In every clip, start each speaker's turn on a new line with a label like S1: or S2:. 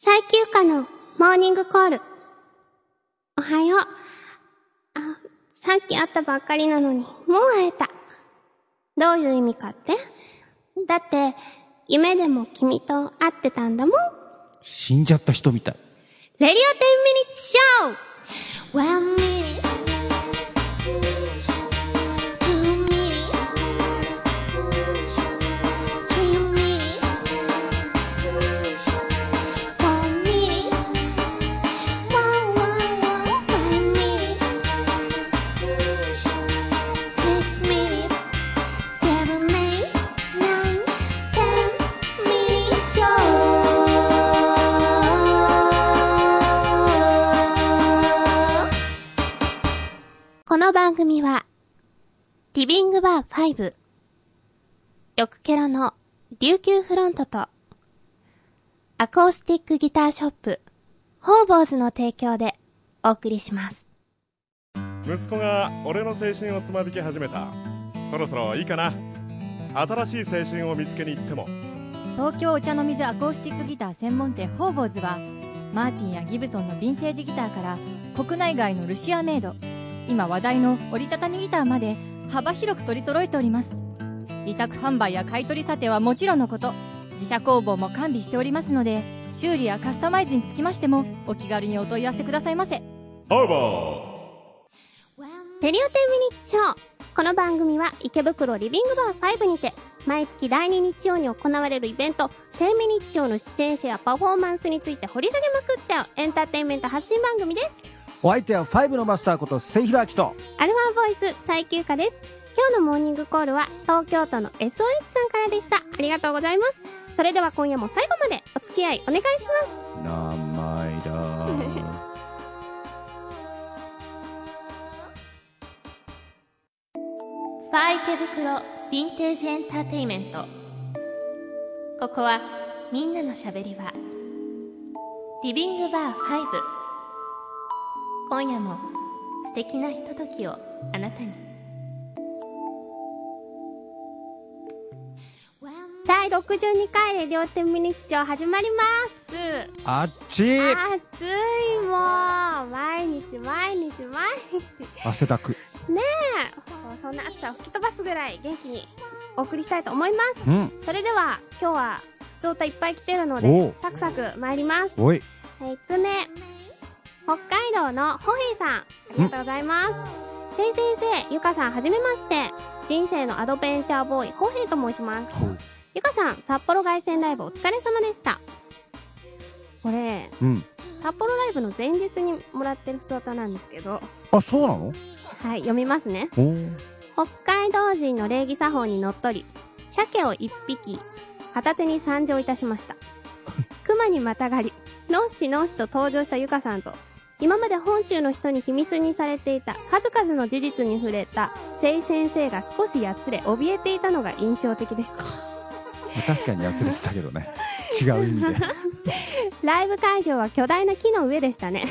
S1: 最休暇のモーニングコール。おはよう。あ、さっき会ったばっかりなのに、もう会えた。どういう意味かって？だって、夢でも君と会ってたんだもん。
S2: 死んじゃった人みたい。
S1: レディオ10ミニッツショー !1 minute, 2リビングバー5、よくケロの琉球フロントと、アコースティックギターショップ、ホーボーズの提供でお送りします。
S3: 息子が俺の青春をつまびき始めた。そろそろいいかな。新しい青春を見つけに行っても。
S4: 東京お茶の水アコースティックギター専門店ホーボーズはマーティンやギブソンのヴィンテージギターから国内外のルシアメイド今話題の折りたたみギターまで幅広く取り揃えております委託販売や買取査定はもちろんのこと自社工房も完備しておりますので修理やカスタマイズにつきましてもお気軽にお問い合わせくださいませ
S3: オーバ
S1: ペリオテンミニッツショー。この番組は池袋リビングバー5にて、毎月第2日曜に行われるイベント、10ミニッツショーの出演者やパフォーマンスについて掘り下げまくっちゃうエンターテインメント発信番組です。
S2: お相手は5のマスターこと、セイヒロアキト。
S1: アルファボイス最休暇です。今日のモーニングコールは東京都の SOH さんからでした。ありがとうございます。それでは今夜も最後までお付き合いお願いします。
S2: 名前だ。
S1: ファー池袋ヴィンテージエンターテイメントここはみんなのしゃべり場リビングバー5今夜も素敵なひとときをあなたに。第62回レディオ10ミニッチョ始まります。
S2: あっち
S1: 暑いもう毎日毎日毎日。
S2: 汗だく。
S1: ねえ。そんな暑さを吹き飛ばすぐらい元気にお送りしたいと思います。
S2: うん。
S1: それでは今日は普通歌いっぱい来てるの
S2: お
S1: で
S2: う。
S1: サクサク参ります。
S2: おい。
S1: はい1つ目北海道のホヘイさんありがとうございます。せい先生ゆかさんはじめまして。人生のアドベンチャーボーイホヘイと申します。ゆかさん札幌凱旋ライブお疲れ様でした。これ
S2: うん。
S1: 札幌ライブの前日にもらってる太歌なんですけど。
S2: あ、そうなの？
S1: はい読みますね。北海道人の礼儀作法にのっとり鮭を一匹片手に参上いたしました。熊にまたがりのっしのっしと登場したゆかさんと今まで本州の人に秘密にされていた数々の事実に触れた聖先生が少しやつれ怯えていたのが印象的でした
S2: 確かに安れてたけどね。違う意味で。
S1: ライブ会場は巨大な木の上でしたね。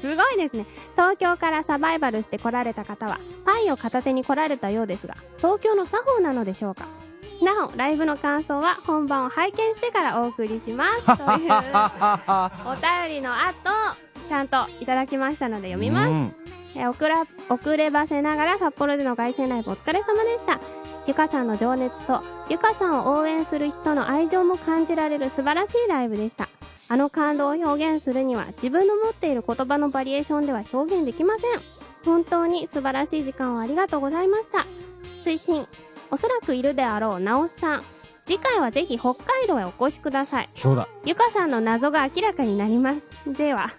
S1: すごいですね。東京からサバイバルして来られた方は、パイを片手に来られたようですが、東京の作法なのでしょうかなお、ライブの感想は本番を拝見してからお送りします。という、お便りの後、ちゃんといただきましたので読みます。
S2: うん
S1: えー遅ら遅ればせながら札幌での凱旋ライブお疲れ様でした。ゆかさんの情熱と、ゆかさんを応援する人の愛情も感じられる素晴らしいライブでした。あの感動を表現するには自分の持っている言葉のバリエーションでは表現できません。本当に素晴らしい時間をありがとうございました。推進、おそらくいるであろうなおさん。次回はぜひ北海道へお越しください。
S2: そうだ。
S1: ゆかさんの謎が明らかになります。では。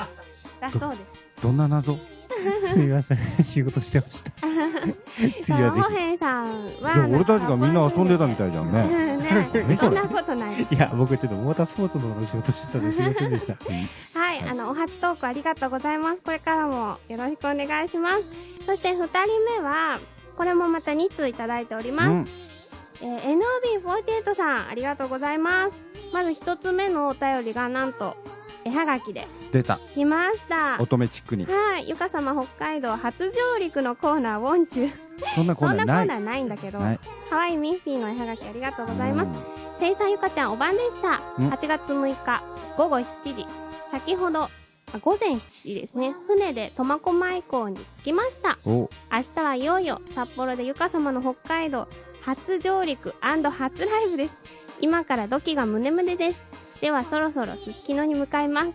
S1: だそうです。
S2: どんな謎？
S5: すみません、仕事してました。次はぜ
S1: ホヘイさんは。
S2: じゃあ俺たちがみんな遊んでたみたいじゃんね。
S1: ね
S2: 何そ
S1: んなことないです
S5: ひ。いや、僕ちょっとモータースポーツの仕事してたんですいませんでした。
S1: はい、あの、お初トークありがとうございます。これからもよろしくお願いします。そして二人目は、これもまた2通いただいております。
S2: うん。
S1: えー NOB48 さん、ありがとうございます。まず一つ目のお便りが、なんと、絵はがきで
S2: 出た。
S1: 来ました。
S2: 乙女チックに。
S1: はい、ゆか様北海道初上陸のコーナー、ウォンチュ。
S2: そんなコ
S1: そんなコ
S2: ーナーない。
S1: ーナーないんだけど、
S2: ない
S1: かわいいミッフィーの絵はがきありがとうございます。せいさんゆかちゃんお晩でした。
S2: ん
S1: 8月6日午後7時。先ほど、あ午前7時ですね。船で苫小牧港に着きました。
S2: お
S1: 明日はいよいよ札幌でゆか様の北海道初上陸初ライブです。今からドキが胸胸です。ではそろそろすすきのに向かいます。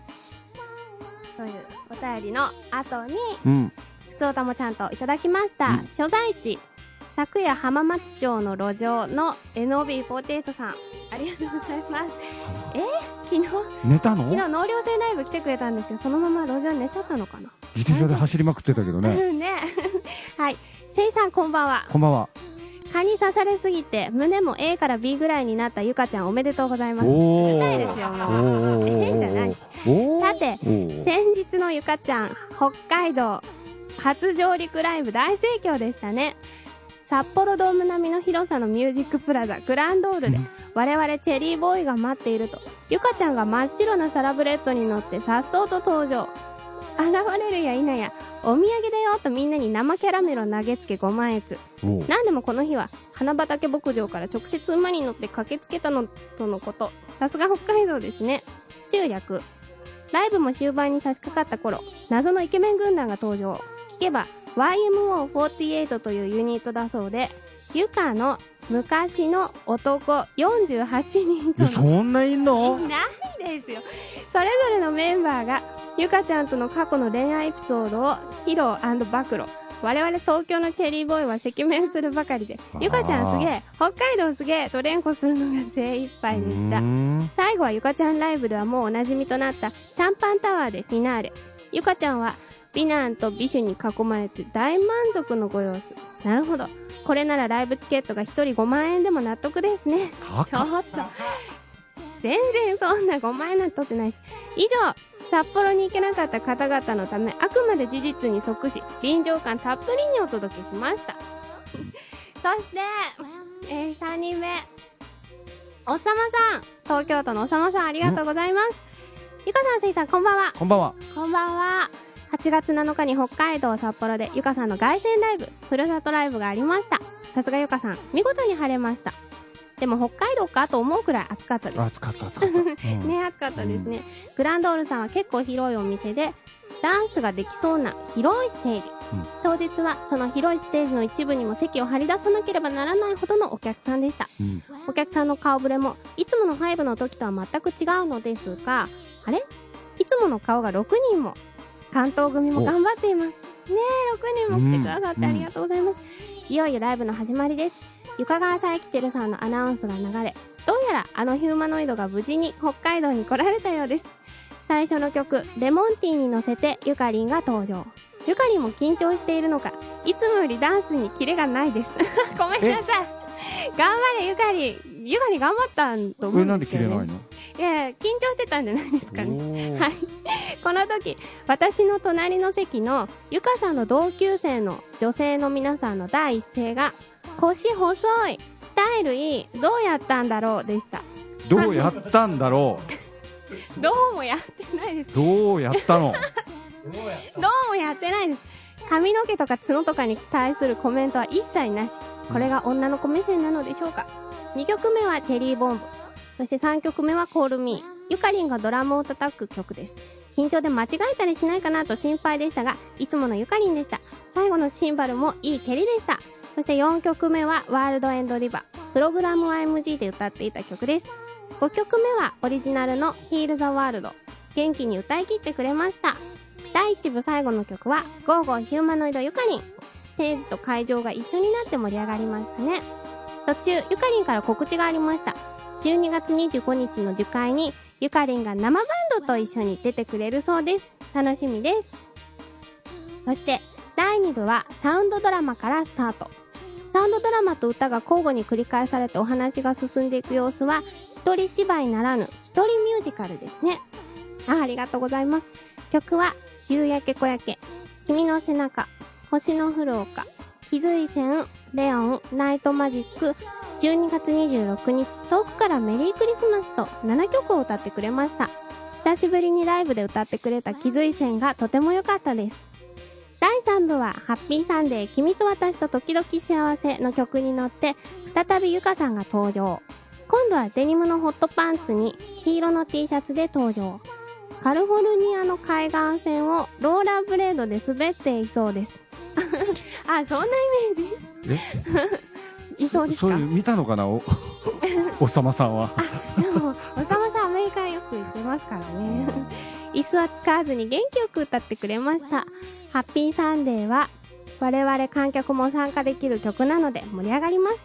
S1: というお便りの後に、
S2: うん。
S1: ふつおたもちゃんといただきました。
S2: うん
S1: 所在地、昨夜浜松町の路上の NOB48 さん。ありがとうございます。え？ー、昨日、
S2: 寝たの？
S1: 昨日
S2: 自
S1: 納涼船ライブ来てくれたんですけど、そのまま路上に寝ちゃったのかな？
S2: 転車で走りまくってたけどね。
S1: うんね。はい。せいさんこんばんは。
S2: こんばんは。
S1: 蚊に刺されすぎて、胸も A から B ぐらいになったゆかちゃんおめでとうございます。うるさいですよもう
S2: おー。
S1: ええじゃないし。さて先日のゆかちゃん、北海道、初上陸ライブ大盛況でしたね。札幌ドーム並みの広さのミュージックプラザグランドールで、我々チェリーボーイが待っていると、ゆかちゃんが真っ白なサラブレッドに乗って颯爽と登場。現れるや否や、お土産だよとみんなに生キャラメルを投げつけご満悦。
S2: おー
S1: なんでもこの日は花畑牧場から直接馬に乗って駆けつけたのとのこと。さすが北海道ですね。中略。ライブも終盤に差し掛かった頃謎のイケメン軍団が登場。聞けば YMO48 というユニットだそうでゆかの昔の男48人と
S2: えそんないんの？
S1: ないですよ。それぞれのメンバーがゆかちゃんとの過去の恋愛エピソードを披露暴露。我々東京のチェリーボーイは赤面するばかりで。ゆかちゃんすげえ北海道すげえと連呼するのが精一杯でした。最後はゆかちゃんライブではもうおなじみとなったシャンパンタワーでフィナーレ。ゆかちゃんは美男と美酒に囲まれて大満足のご様子。なるほど。これならライブチケットが1人5万円でも納得ですね。ちょ
S2: っ
S1: と全然そんな5万円なんて取ってないし以上札幌に行けなかった方々のためあくまで事実に即し臨場感たっぷりにお届けしましたそして、えー、3人目おさまさん東京都のおさまさんありがとうございますゆかさんせいさんこんばんは
S2: こんばんは。
S1: こんばんは。8月7日に北海道札幌でゆかさんの凱旋ライブ、ふるさとライブがありました。さすがゆかさん、見事に晴れました。でも北海道かと思うくらい暑かったです。
S2: 暑かった、暑かった。うん
S1: ね、暑かったですね。グランドールさんは結構広いお店で、ダンスができそうな広いステージ。
S2: うん
S1: 当日はその広いステージの一部にも席を張り出さなければならないほどのお客さんでした。
S2: うん
S1: お客さんの顔ぶれもいつもの5の時とは全く違うのですが、あれ？いつもの顔が6人も、関東組も頑張っています。ねえ、6人も来てくださってありがとうございます。いよいよライブの始まりです。床川さえきてるさんのアナウンスが流れ、どうやらあのヒューマノイドが無事に北海道に来られたようです。最初の曲、レモンティーに乗せてゆかりんが登場。ゆかりんも緊張しているのか、いつもよりダンスにキレがないです。ごめんなさい。頑張れゆかりん。ゆかりん頑張ったんと思
S2: え、
S1: うん
S2: なん
S1: でよね。
S2: です切れないの？
S1: いや緊張してたんじゃないですかね。はい。この時、私の隣の席のゆかさんの同級生の女性の皆さんの第一声が、腰細い、スタイルいい、どうやったんだろうでした。
S2: どうやったんだろ
S1: どうもやってないです。
S2: うどうやったの？
S1: どうもやってないです。髪の毛とか角とかに対するコメントは一切なし。これが女の子目線なのでしょうか。2曲目はチェリーボンブ。そして3曲目はコールミー。ゆかりんがドラムを叩く曲です。緊張で間違えたりしないかなと心配でしたが、いつものゆかりんでした。最後のシンバルもいい蹴りでした。そして4曲目はワールドエンドリバー。プログラム YMG で歌っていた曲です。5曲目はオリジナルのヒールザワールド。元気に歌い切ってくれました。第1部最後の曲は、ゴーゴーヒューマノイドゆかりん。ステージと会場が一緒になって盛り上がりましたね。途中、ゆかりんから告知がありました。12月25日の受会に、ゆかりんが生バンドと一緒に出てくれるそうです。楽しみです。そして、第2部はサウンドドラマからスタート。サウンドドラマと歌が交互に繰り返されてお話が進んでいく様子は、一人芝居ならぬ、一人ミュージカルですね。あありがとうございます。曲は、夕焼け小焼け、君の背中、星の降る丘、気づい線、レオン、ナイトマジック、12月26日、遠くからメリークリスマスと7曲を歌ってくれました。久しぶりにライブで歌ってくれた気づい線がとても良かったです。第3部は、ハッピーサンデー、君と私と時々幸せの曲に乗って、再びゆかさんが登場。今度はデニムのホットパンツに黄色の T シャツで登場。カリフォルニアの海岸線をローラーブレードで滑っていそうです。あ、そんなイメージ？いそうですか？
S2: そういう見たのかな？お おさまさんは
S1: でも、おさまさんアメリカよく行ってますからね。椅子は使わずに元気よく歌ってくれました。ハッピーサンデーは、我々観客も参加できる曲なので盛り上がります。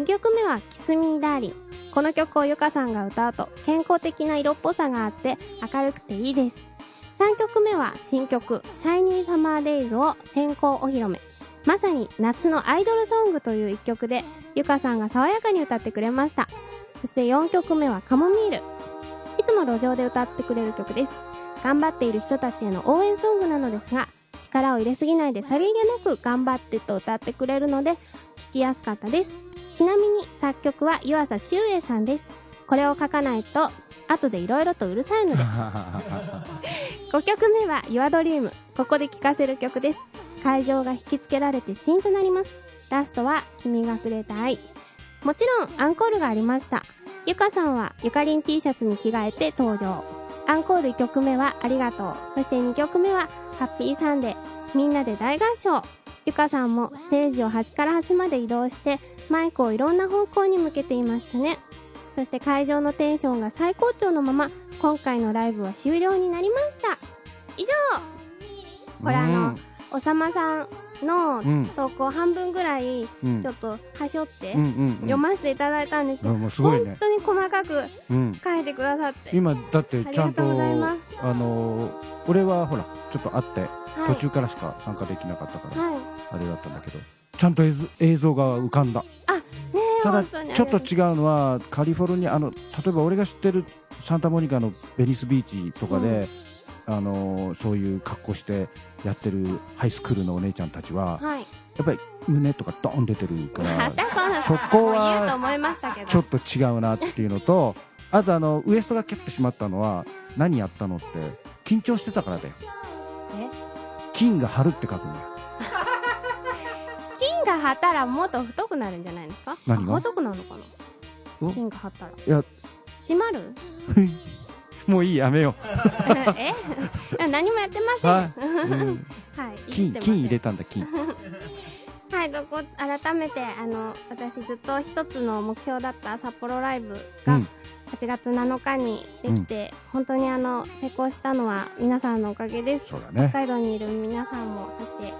S1: 2曲目は、キスミーダーリン。この曲をゆかさんが歌うと、健康的な色っぽさがあって、明るくていいです。3曲目は、新曲、シャイニーサマーデイズを先行お披露目。まさに夏のアイドルソングという一曲で、ゆかさんが爽やかに歌ってくれました。そして4曲目はカモミール。いつも路上で歌ってくれる曲です。頑張っている人たちへの応援ソングなのですが、力を入れすぎないでさりげなく頑張ってと歌ってくれるので、聴きやすかったです。ちなみに作曲は湯浅修英さんです。これを書かないと、後で色々とうるさいので。5曲目は Your Dream。ここで聴かせる曲です。会場が引きつけられてシーンとなります。ラストは君がくれた愛。もちろんアンコールがありました。ゆかさんはゆかりん T シャツに着替えて登場。アンコール1曲目はありがとう。そして2曲目はハッピーサンデー。みんなで大合唱。ゆかさんもステージを端から端まで移動してマイクをいろんな方向に向けていましたね。そして会場のテンションが最高潮のまま今回のライブは終了になりました。以上これあの、おさまさんの
S2: うん
S1: 投稿半分ぐらい
S2: うん。
S1: ちょっとはしょって読ませていただいたんです。けど、本当に細かく
S2: うん。
S1: 書いてくださって、
S2: 今だってちゃんとあのー俺はほらちょっと会って
S1: はい。
S2: 途中からしか参加できなかったから、
S1: はい。
S2: あれだったんだけどちゃんと映像が浮かんだ。ただちょっと違うのはカリフォルニアあの例えば俺が知ってるサンタモニカのベニスビーチとかで、あのーそういう格好してやってるハイスクールのお姉ちゃんたちは
S1: はい。
S2: やっぱり胸とかドーン出てるから
S1: そ
S2: こはちょっと違うなっていうのとあとあのウエストがキャッてしまったのは何やったのって緊張してたからだよ。
S1: え？
S2: 金が張るって書くんだよ。
S1: 金が張ったらもっと太くなるんじゃないですか？
S2: 何が？
S1: 細くなるのか
S2: お？
S1: な金が張ったら。
S2: いや。
S1: 閉まる？
S2: もういいやめよ
S1: え？何もやってません。
S2: う、
S1: は、
S2: はい。うん、
S1: い、
S2: 金金入れ
S1: た
S2: たんだ金。
S1: はいどこ改めてあの私ずっと一つの目標だった札幌ライブが
S2: うん。
S1: 8月7日にできて、本当にあの成功したのは皆さんのおかげです。
S2: ね。
S1: 北海道にいる皆さんもそして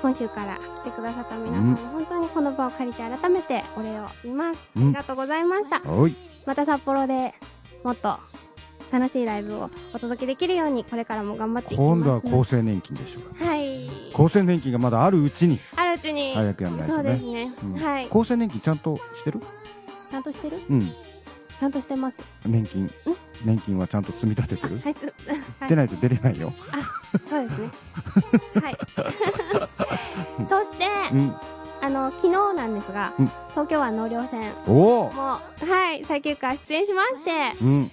S1: 本州から来てくださった皆さんも、本当にこの場を借りて改めてお礼を言います、
S2: うん。
S1: ありがとうございました。また札幌でもっと楽しいライブをお届けできるようにこれからも頑張っていきます。
S2: 今度は厚生年金でしょ
S1: はい。
S2: 厚生年金がまだあるうちに。
S1: あるうちに。
S2: 早くやんない
S1: そう
S2: とね
S1: ですね、
S2: うん。
S1: はい。
S2: 厚生年金ちゃんとしてる？
S1: ちゃんとしてる？
S2: うん。
S1: ちゃんとしてます。
S2: 年金。年金はちゃんと積み立ててる？
S1: はい。つはい。
S2: 出ないと出れないよ。
S1: そうですね。はい。そして、
S2: うん。
S1: あの昨日なんですが、
S2: うん。
S1: 東京湾納涼船
S2: おお
S1: もうはい最休暇出演しまして
S2: うん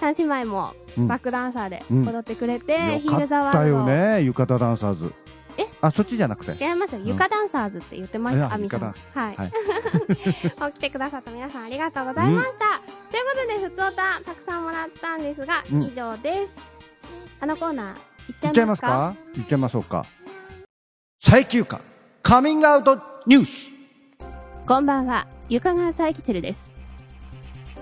S1: 三姉妹も
S2: うん。
S1: バックダンサーで
S2: うん。
S1: 踊ってくれて、ヒ
S2: よか
S1: ールザワールド
S2: ね浴衣ダンサーズ。
S1: え？
S2: あそっちじゃなくて。
S1: 違いますよ、
S2: うん。
S1: 床ダンサーズって言ってまし
S2: いや
S1: た、アミさん。はい。
S2: はい。
S1: を来てくださった皆さんありがとうございました。ということで、ふつおたたくさんもらったんですが、
S2: うん。
S1: 以上です。あのコーナー、いっちゃ
S2: いま
S1: すすか？
S2: かいっちゃいましょうか。最休暇。カミングアウトニュース。
S1: こんばんは、ゆかがさえきてるです。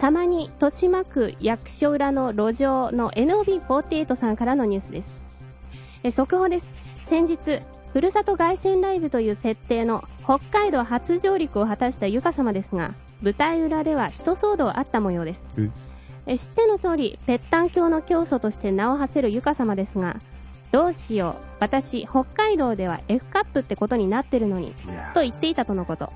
S1: たまに豊島区役所裏の路上の NOB48 さんからのニュースです。え速報です。先日、ふるさと凱旋ライブという設定の北海道初上陸を果たしたゆか様ですが、舞台裏では一騒動あった模様です。え？知っての通り、ぺったん教の教祖として名を馳せるゆか様ですが、どうしよう、私、北海道では F カップってことになってるのに、と言っていたとのこと。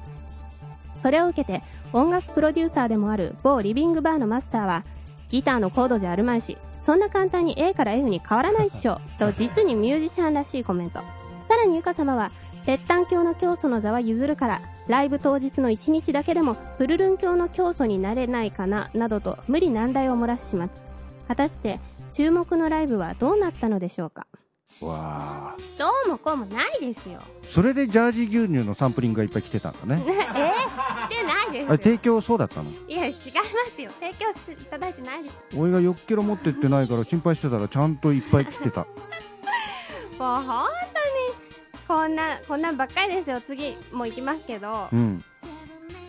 S1: それを受けて、音楽プロデューサーでもある某リビングバーのマスターは、ギターのコードじゃあるまいし、そんな簡単に A から F に変わらないっしょ、と実にミュージシャンらしいコメント。さらにゆか様は、ぺったん教の教祖の座は譲るから、ライブ当日の1日だけでも、プルルン教の教祖になれないかな、などと無理難題を漏らし始末。果たして、注目のライブはどうなったのでしょうか？
S2: わあ。
S1: どうもこうもないですよ。
S2: それでジャージー牛乳のサンプリングがいっぱい来てたんだね。
S1: えー、来てないですよ。
S2: あれ提供そうだったの？
S1: いや違いますよ。提供していただいてないです。
S2: 俺がよっけろ持ってってないから心配してたらちゃんといっぱい来てた。
S1: もう本当にこんなこんなんばっかりですよ。次もう行きますけど。
S2: うん。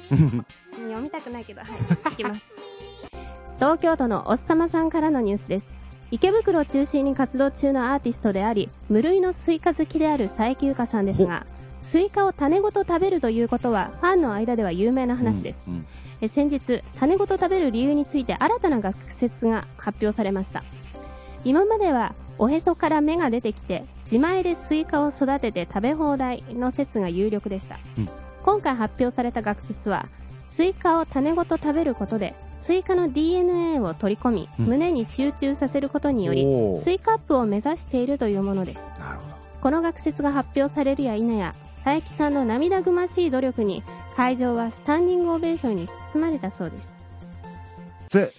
S1: 読みたくないけど。はい行きます。東京都のおっさまさんからのニュースです池袋を中心に活動中のアーティストであり無類のスイカ好きである佐伯ゆかさんですがスイカを種ごと食べるということはファンの間では有名な話です、
S2: うん。
S1: え先日種ごと食べる理由について新たな学説が発表されました。今まではおへそから芽が出てきて自前でスイカを育てて食べ放題の説が有力でした、
S2: うん。
S1: 今回発表された学説はスイカを種ごと食べることでスイカの DNA を取り込み、
S2: うん。
S1: 胸に集中させることによりスイカップを目指しているというものです。
S2: なるほど。
S1: この学説が発表されるや否や佐伯さんの涙ぐましい努力に会場はスタンディングオベーションに包まれたそうです。
S2: で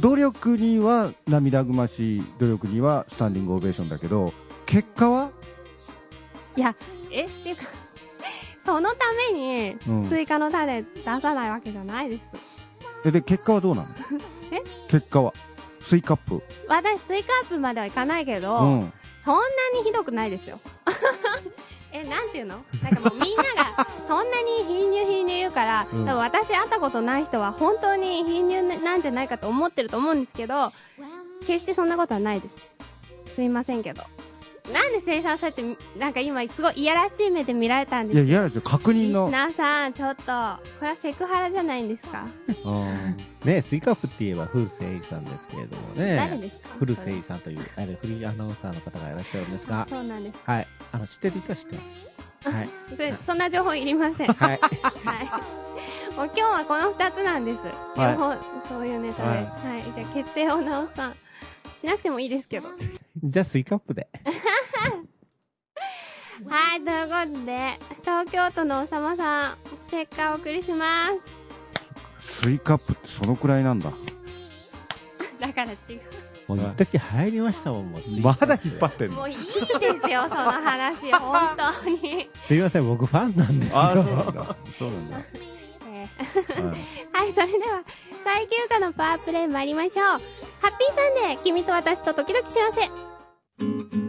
S2: 努力には涙ぐましい努力にはスタンディングオベーションだけど結果は？い
S1: やえ？っていうか そのために
S2: うん。
S1: スイカの種出さないわけじゃないです
S2: えで結果はどうなの？
S1: え？
S2: 結果は？スイカップ
S1: 私スイカップまではいかないけど、
S2: うん。
S1: そんなにひどくないですよ。えなんていうの？なんかもうみんなが そんなに貧乳貧乳言うから、
S2: うん。
S1: 私会ったことない人は本当に貧乳なんじゃないかと思ってると思うんですけど決してそんなことはないです。すいませんけどなんで生産されてなんか今すごいいやらしい目で見られたんです
S2: いや嫌ですよ確認の
S1: リスナーさんちょっとこれはセクハラじゃないんですか、
S2: うん
S5: ね、スイカップって言えば古瀬絵理さんですけれどもね。
S1: 誰ですか？
S5: 古瀬絵理さんという、あれ、フリーアナウンサーの方がいらっしゃるんですが、
S1: そうなんです
S5: はい。あの、知ってる人は知ってます。はい。
S1: それそんな情報いりません
S5: はい。
S1: はい。もう今日はこの二つなんです。
S2: はい
S1: 両方、そういうネタで。
S2: は
S1: はいい。じゃあ決定を直さん。しなくてもいいですけど。
S5: じゃあスイカップで。
S1: はい、ということで、東京都のおさまさん、ステッカーお送りします。
S2: スイカップってそのくらいなんだ
S1: だから違
S5: もう一時入りましたもん、もう
S2: ま。だ引っ張ってん
S1: う。も
S2: の
S1: ういいですよ、その話。本当に。
S5: すいません、僕ファンなんですよ。
S2: ああそうなんだそうなんだ、
S1: はい、それでは、最休暇のパワープレイ参りましょう。ハッピーサンデー、君と私と時々幸せ。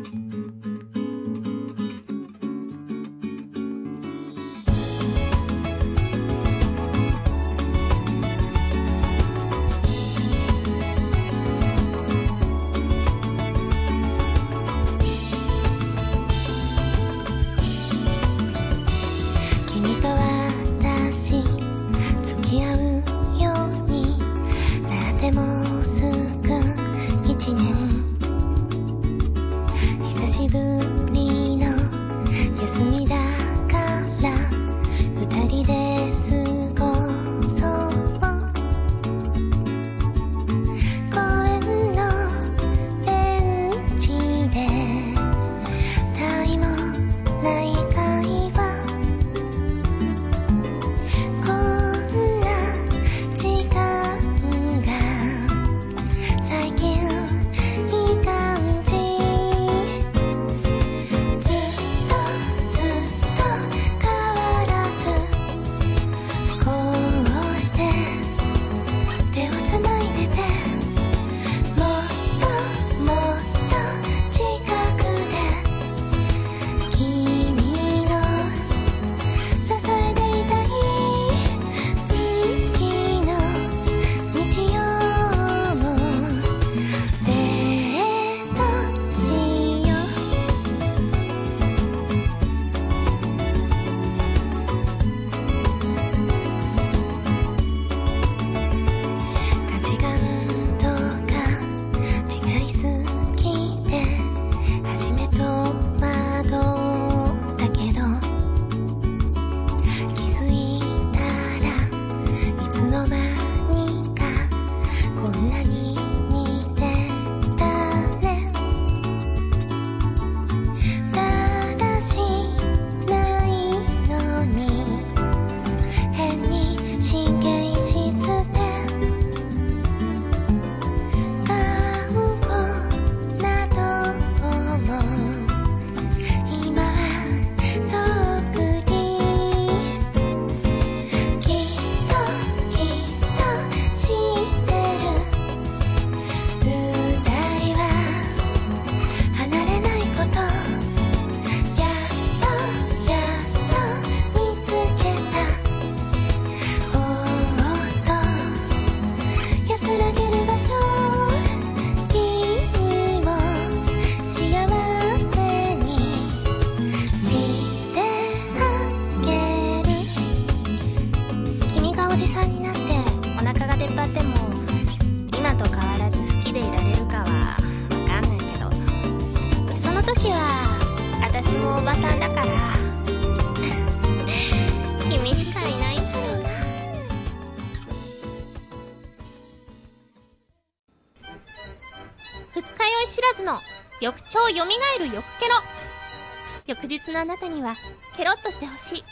S6: 日のあなたにはケロッとしてほしい。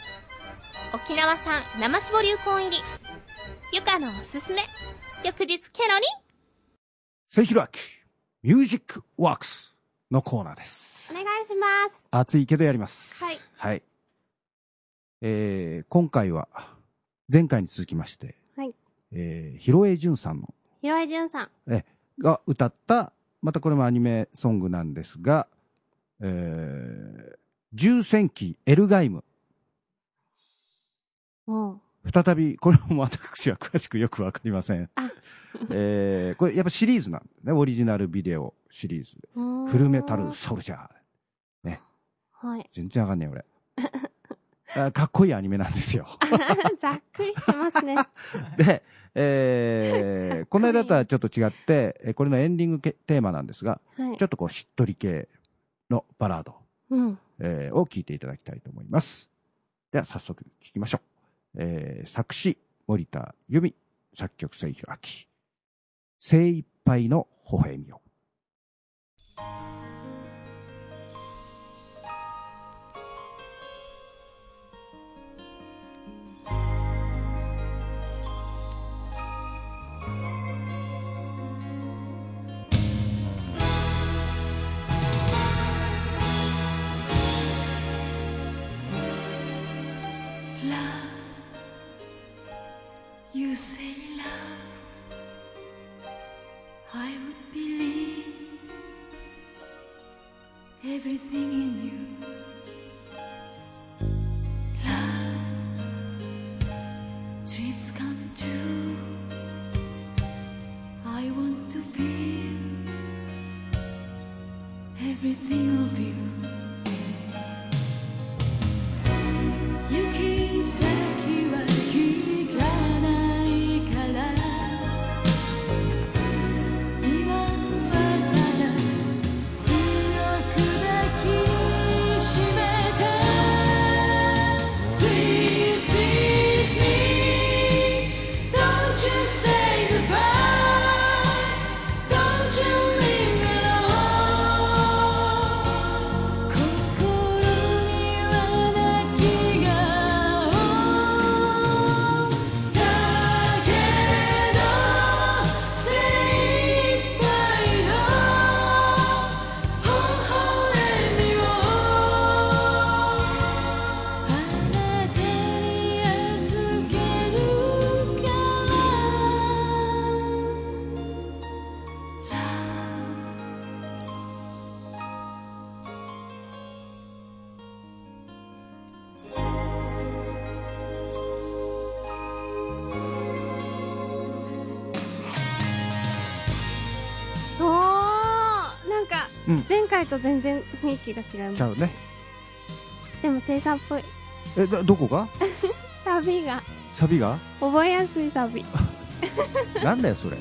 S6: 沖縄産生搾りウコン入り。ゆかのおすすめ。翌日ケロリン
S2: 千尋明ミュージックワークスのコーナーです。
S1: お願いします。
S2: 暑いけどやります。
S1: はい。
S2: はい。えー、今回は前回に続きまして、
S1: はい。
S2: えー、広江淳さんの
S1: ひろえじゅんさん。
S2: が歌ったまたこれもアニメソングなんですが、えー、重戦記エルガイム。再びこれも私は詳しくよくわかりません。
S1: あ。
S2: えー、これやっぱシリーズなんですね。オリジナルビデオシリーズ。
S1: うーん。
S2: フルメタルソルジャー。
S1: はい。
S2: 全然わかんねえ俺。あかっこいいアニメなんですよ。
S1: ざっくりしてますね。
S2: で、えー、この間とはちょっと違ってえーこれのエンディングけテーマなんですが
S1: はい。
S2: ちょ。っとこうしっとり系のバラード、
S1: うん。
S2: えーを聞いていただきたいと思います。では早速聞きましょう、えー、作詞森田由美作曲清弘明精一杯の微笑みを「
S7: you say love, I would believe everything in you.
S1: と全然雰囲気が違います。
S2: ちゃうね
S1: でも、生産っぽい。
S2: えだどこが？
S1: サビが、
S2: サビが？
S1: 覚えやすいサビ。
S2: なんだよそれ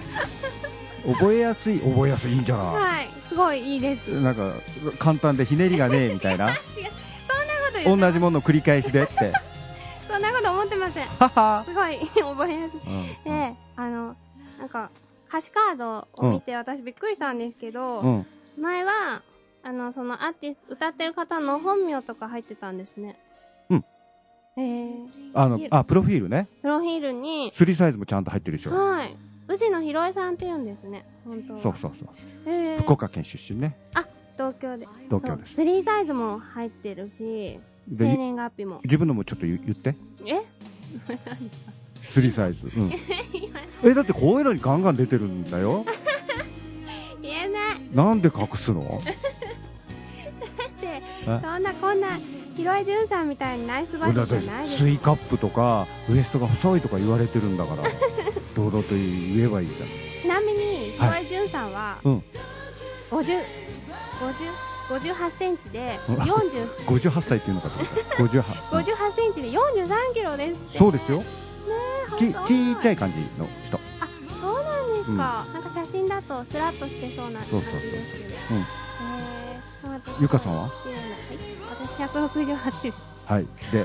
S2: 覚えやすい覚えやすいいいんじゃない？
S1: はい。すごいいいです。
S2: なんか簡単でひねりがねえみたいな
S1: 違う。そんなこと言う。
S2: 同じものを繰り返しでって
S1: そんなこと思ってません。すごい覚えやすい。
S2: うん
S1: で、あの、なんか、歌詞カードを見て私びっくりしたんですけど、
S2: うん、
S1: 前は、あの、そのアーティスト、歌ってる方の本名とか入ってたんですね。
S2: うん。
S1: えー、
S2: あのあプロフィールね
S1: プロフィールに、
S2: スリーサイズもちゃんと入ってるでしょ
S1: はい。宇治のひろえさんって言うんですね。本当は。
S2: そうそうそう
S1: えー、
S2: 福岡県出身ね
S1: 東京で。
S2: 同郷です
S1: そうスリーサイズも入ってるし、生
S2: で
S1: 年月日も。
S2: 自分のもちょっと言言って
S1: え？
S2: スリーサイズ、うん、えだってこういうのにガンガン出てるんだよ
S1: 言えない。
S2: なんで隠すの？
S1: そんなこんな、ひろえじゅんさんみたいにナイスバディじゃないです
S2: スイカップとかウエストが細いとか言われてるんだから 堂々と言えばいいじゃん。
S1: ちなみに、ひろえじゅんさんは、
S2: うん。
S1: 50、50、58センチで、
S2: うん。
S1: 40、
S2: 58歳っていうのかと思った。58
S1: 58 センチで43キロですって。
S2: そうですよ。ち
S1: あ
S2: ちっちゃい感じの人。
S1: あ、そうなんですか。なんか写真だとスラッとしてそうな感じ
S2: そうそうそうそう。
S1: ですけど。
S2: うん。
S1: へー
S2: ゆかさんは？
S1: 168です。
S2: はい。で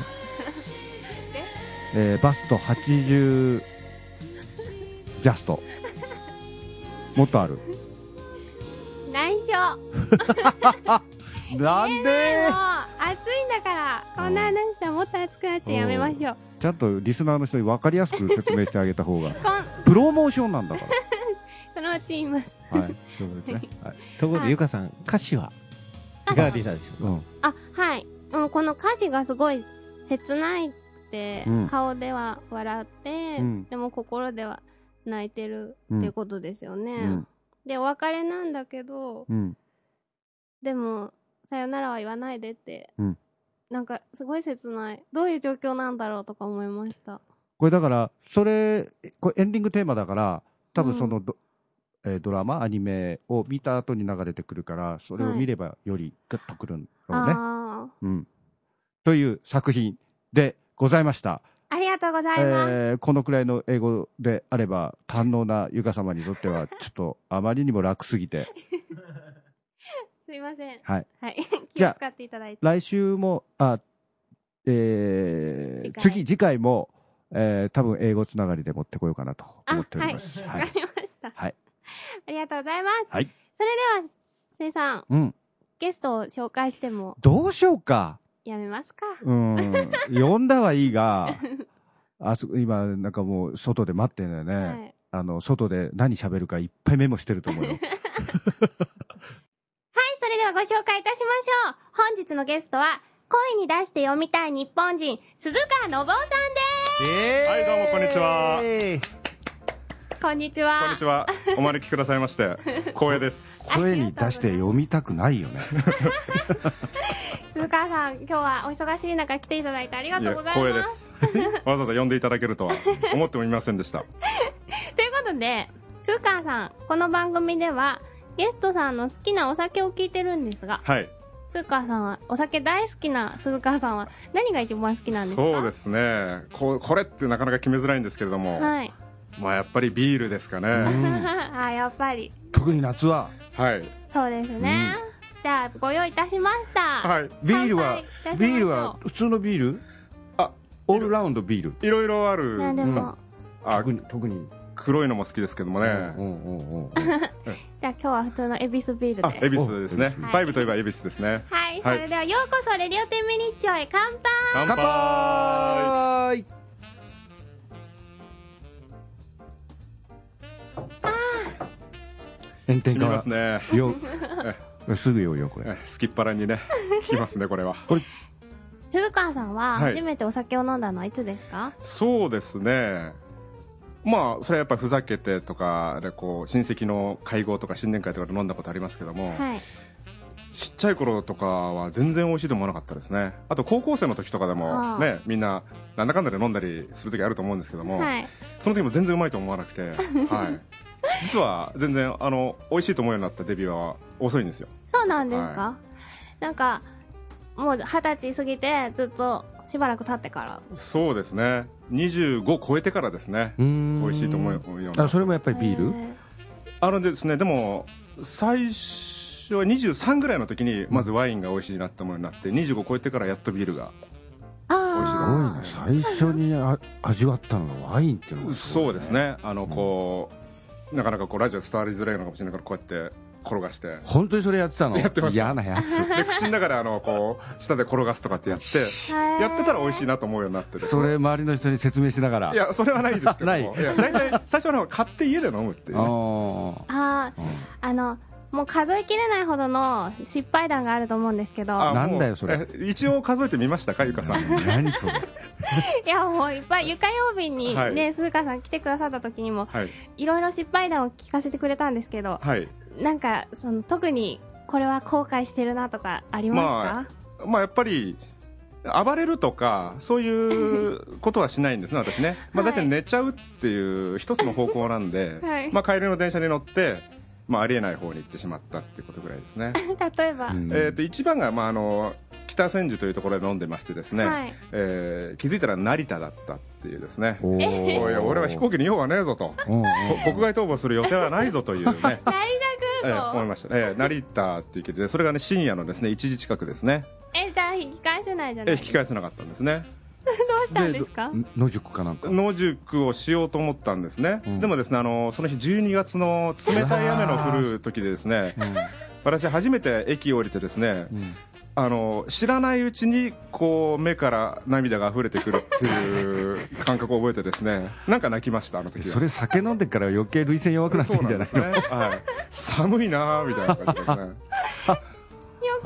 S2: えーバスト80ジャスト。もっとある？
S1: 内緒。
S2: なんで？
S1: もう暑いんだからこんな話したらもっと暑くなっちゃうやめましょう。
S2: ちゃんとリスナーの人に分かりやすく説明してあげた方が。プロモーションなんだか
S1: そのうち言います。
S2: らはい。そうですね。はい。
S5: ところで、
S1: はい
S5: ゆかさん、歌詞は？いかがでしたでしょ。うか
S2: うん。
S1: あはい。もうこの歌詞がすごい切ないくて、
S2: うん。
S1: 顔では笑って、
S2: うん。
S1: でも心では泣いてるっていうことですよね、
S2: うん。
S1: でお別れなんだけど
S2: うん。
S1: でもさよならは言わないでって、
S2: うん。
S1: なんかすごい切ない。どういう状況なんだろうとか思いました。
S2: これだからそれこれエンディングテーマだから多分そのド,、えードラマアニメを見た後に流れてくるからそれを見ればよりグッとくるんだろうね、
S1: あ
S2: うん、という作品でございました、
S1: あありがとうございます、
S2: えーこのくらいの英語であれば堪能なゆか様にとっては ちょっとあまりにも楽すぎて。
S1: すいません。
S2: はい。
S1: はい。気
S2: じゃあ
S1: を使っていただいて。
S2: 来週もあえー
S1: 次回。
S2: 次次回も、えー多分英語つながりで持ってこようかなと
S1: あ
S2: 思っております。
S1: はい。わかりました。
S2: はい
S1: ありがとうございます。
S2: はい。
S1: それではせいさん
S2: うん。
S1: ゲストを紹介しても
S2: どうしようか。
S1: やめますか？
S2: うん。呼んだはいいが あそ今なんかもう外で待ってんだよね、
S1: はい。
S2: あの外で何喋るかいっぱいメモしてると思うよ。
S1: はい、それではご紹介いたしましょう。本日のゲストは、声に出して読みたい日本人、鈴川信夫さんで
S3: はいどうもこんにちは。
S1: す。こんにちは。
S3: こんにちは。お招きくださいまして 光栄です。
S2: 声に出して読みたくないよね。
S1: 鈴川さん、今日はお忙しい中来ていただいてありがとうござい
S3: 光栄で
S1: ます。
S3: す わざわざ呼んでいただけるとは思ってもいませんでした。
S1: ということで、鈴川さん、この番組では、ゲストさんの好きなお酒を聞いてるんですが、
S3: はい。
S1: 鈴川さんは、お酒大好きな鈴川さんは、何が一番好きなんですか？
S3: そうですね。ここれってなかなか決めづらいんですけれども、
S1: はい。
S3: まあやっぱりビールですかね、
S1: あ、やっぱり。
S2: 特に夏は。
S3: はい。
S1: そうですね。じゃあ、ご用意いたしました。
S3: はい。
S2: ビールは
S1: 乾杯いたしましょう。
S2: ビールは普通のビール？
S3: あ
S2: オールラウンドビール。
S3: いろいろある。
S1: なんでも、
S3: あ
S2: 特に特に。
S3: 黒いのも好きですけどもね、
S2: うんうんうんうん。
S1: じゃあ今日は普通のエビスビールで。
S3: あ恵比寿ですね。ファイブといえば恵比寿ですね。
S1: はい、
S3: はい。
S1: それではようこそレディオテンミニッチョへ乾杯。
S3: 乾
S2: 乾杯炎天下。は
S3: ますね。
S2: よ すぐよよこれ。
S3: えすきっ腹にね 効きますねこれは。
S1: 鈴川さんは
S3: はい。
S1: 初めてお酒を飲んだのはいつですか、
S3: そうですね。まあそれはやっぱふざけてとかでこう親戚の会合とか新年会とかで飲んだことありますけども、
S1: はい。
S3: ちっちゃい頃とかは全然美味しいと思わなかったですね。あと高校生の時とかで
S1: あ
S3: も
S1: あ。
S3: ねみんななんだかんだで飲んだりする時あると思うんですけども、
S1: はい。
S3: その時も全然うまいと思わなくて、はい、実は全然あの美味しいと思うようになったデビューは遅いんですよ。
S1: そうなんですか、
S3: は
S1: なんか、もう二十歳過ぎてずっとしばらく経ってから。
S3: そうですね。25超えてからですね。
S2: 美
S3: 美味しいと思うような
S2: あそれもやっぱりビール、
S3: あのですねでも最初は23ぐらいの時にまずワインが美味しいなって思うようになって25超えてからやっとビールが
S1: あ
S2: すごいね。最初にあ味わったのがワインっていうのがすごい
S3: そうですね。あのこうなかなかこうラジオ伝わりづらいのかもしれないからこうやって転がして。
S2: 本当にそれやってたの？
S3: やってました。
S2: 嫌なやつ。
S3: で口の中であのこう舌で転がすとかってやって
S1: ー
S3: やってたら美味しい
S1: な。
S3: なと思うようになってて。
S2: それ周りの人に説明しながら？
S3: いやそれはないですけども。
S2: ない。
S3: や大体最初の方は買って家で飲むっていう
S2: あ
S3: ね
S2: ー。
S1: あー。あの、もう数えきれないほどの失敗談があると思うんですけど、
S3: あ
S2: なんだよそれ。
S3: え一応数えてみましたかゆかさん。
S2: 何それ。
S1: いやもういっぱい床曜日に
S3: はい。
S1: ね、鈴鹿さん来てくださった時にも、
S3: はい。
S1: いろいろ失敗談を聞かせてくれたんですけど、
S3: はい。
S1: なんか、その、特に、これは後悔してるなとか、ありますか、
S3: まあやっぱり暴れるとかそういうことはしないんですね私ね、まあ、
S1: はい。
S3: 大体寝ちゃうっていう一つの方向なんで、
S1: はい。
S3: まあ、帰りの電車に乗って、まあ、ありえない方に行ってしまったっていうことぐらいですね、
S1: 例えば、
S2: うん。
S3: えー、と一番が、まあ、あの北千住というところで飲んでましてですね、
S1: はい。
S3: えー気づいたら成田だったっていうですね。
S2: お
S3: い俺は飛行機に用はねえぞと。国外逃亡する予定はないぞというね。
S1: 成田く
S3: ええ思いました、ええ成田っていう駅でそれがね深夜のですね1時近くですね、
S1: えじゃあ引き返せないじゃな
S3: ええ
S1: い
S3: 引き返せなかったんですね
S1: どうしたんですか？
S2: 野宿かなんか？
S3: 野宿をしようと思ったんですね、
S2: うん。
S3: でもですねあのその日12月の冷たい雨の降る時でですね私初めて駅を降りてですね
S2: うん。
S3: あの知らないうちにこう目から涙が溢れてくるっていう感覚を覚えてですね なんか泣きましたあの時は。
S2: それ酒飲んでから余計涙腺弱くなってるんじゃないの？
S3: ね、はい、寒いなーみたいな感じですね